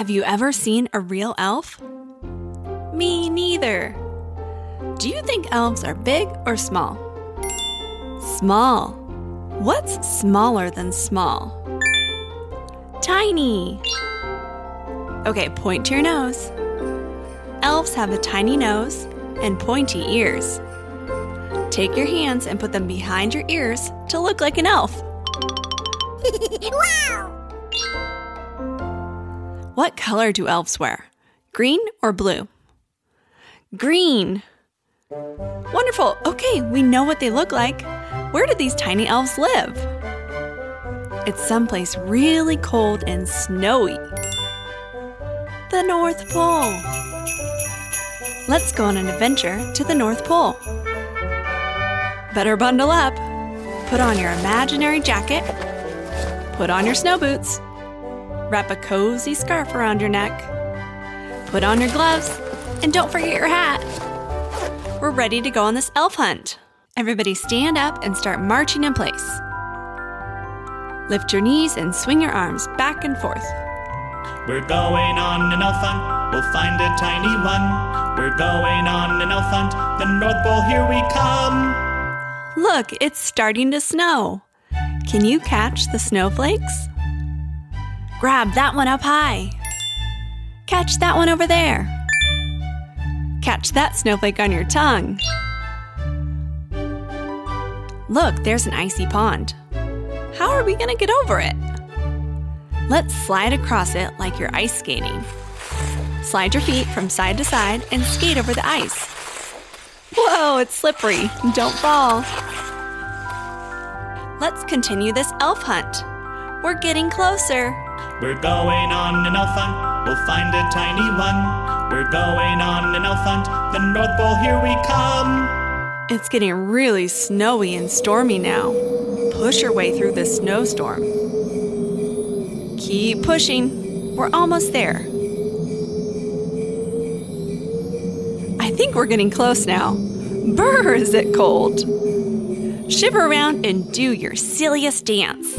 Have you ever seen a real elf? Me neither. Do you think elves are big or small? Small. What's smaller than small? Tiny. Okay, point to your nose. Elves have a tiny nose and pointy ears. Take your hands and put them behind your ears to look like an elf. wow! What color do elves wear? Green or blue? Green. Wonderful. Okay, we know what they look like. Where do these tiny elves live? It's someplace really cold and snowy. The North Pole. Let's go on an adventure to the North Pole. Better bundle up. Put on your imaginary jacket. Put on your snow boots. Wrap a cozy scarf around your neck. Put on your gloves. And don't forget your hat. We're ready to go on this elf hunt. Everybody stand up and start marching in place. Lift your knees and swing your arms back and forth. We're going on an elf hunt, we'll find a tiny one. We're going on an elf hunt, the North Pole, here we come. Look, it's starting to snow. Can you catch the snowflakes? Grab that one up high. Catch that one over there. Catch that snowflake on your tongue. Look, there's an icy pond. How are we going to get over it? Let's slide across it like you're ice skating. Slide your feet from side to side and skate over the ice. Whoa, it's slippery. Don't fall. Let's continue this elf hunt. We're getting closer. We're going on an elf hunt, we'll find a tiny one. We're going on an elf hunt, the North Pole, here we come. It's getting really snowy and stormy now. Push your way through this snowstorm. Keep pushing. We're almost there. I think we're getting close now. Brr, is it cold? Shiver around and do your silliest dance.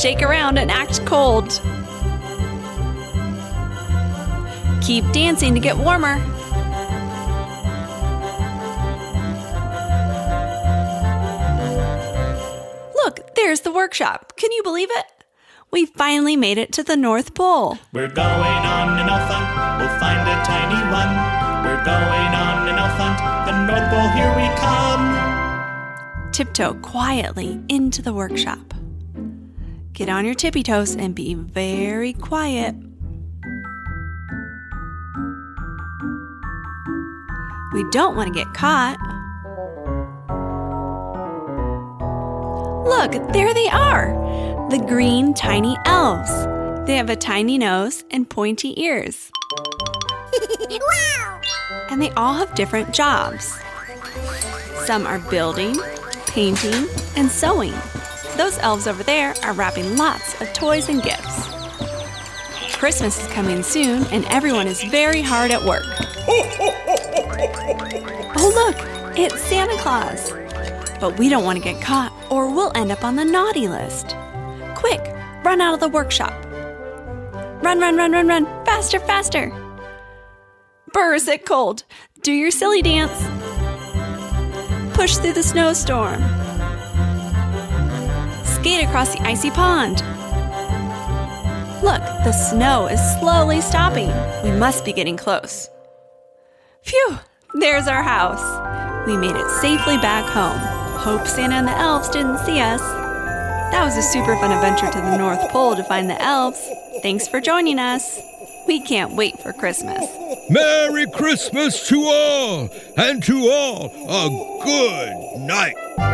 Shake around and act cold. Keep dancing to get warmer. Look, there's the workshop. Can you believe it? We finally made it to the North Pole. We're going on an elf hunt, we'll find a tiny one. We're going on an elf hunt, the North Pole, here we come. Tiptoe quietly into the workshop. Get on your tippy toes and be very quiet. We don't want to get caught. Look, there they are! The green tiny elves. They have a tiny nose and pointy ears. wow! And they all have different jobs. Some are building, painting, and sewing. Those elves over there are wrapping lots of toys and gifts. Christmas is coming soon, and everyone is very hard at work. Oh, look, it's Santa Claus. But we don't want to get caught, or we'll end up on the naughty list. Quick, run out of the workshop. Run, run, run, run, run, faster, faster. Brr, is it cold? Do your silly dance. Push through the snowstorm. Skate across the icy pond. Look, the snow is slowly stopping. We must be getting close. Phew, there's our house. We made it safely back home. Hope Santa and the elves didn't see us. That was a super fun adventure to the North Pole to find the elves. Thanks for joining us. We can't wait for Christmas. Merry Christmas to all, and to all a good night.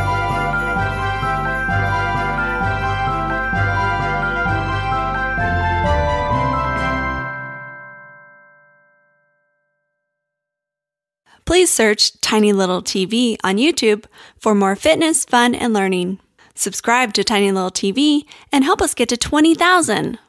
Please search Tiny Little TV on YouTube for more fitness, fun, and learning. Subscribe to Tiny Little TV and help us get to 20,000.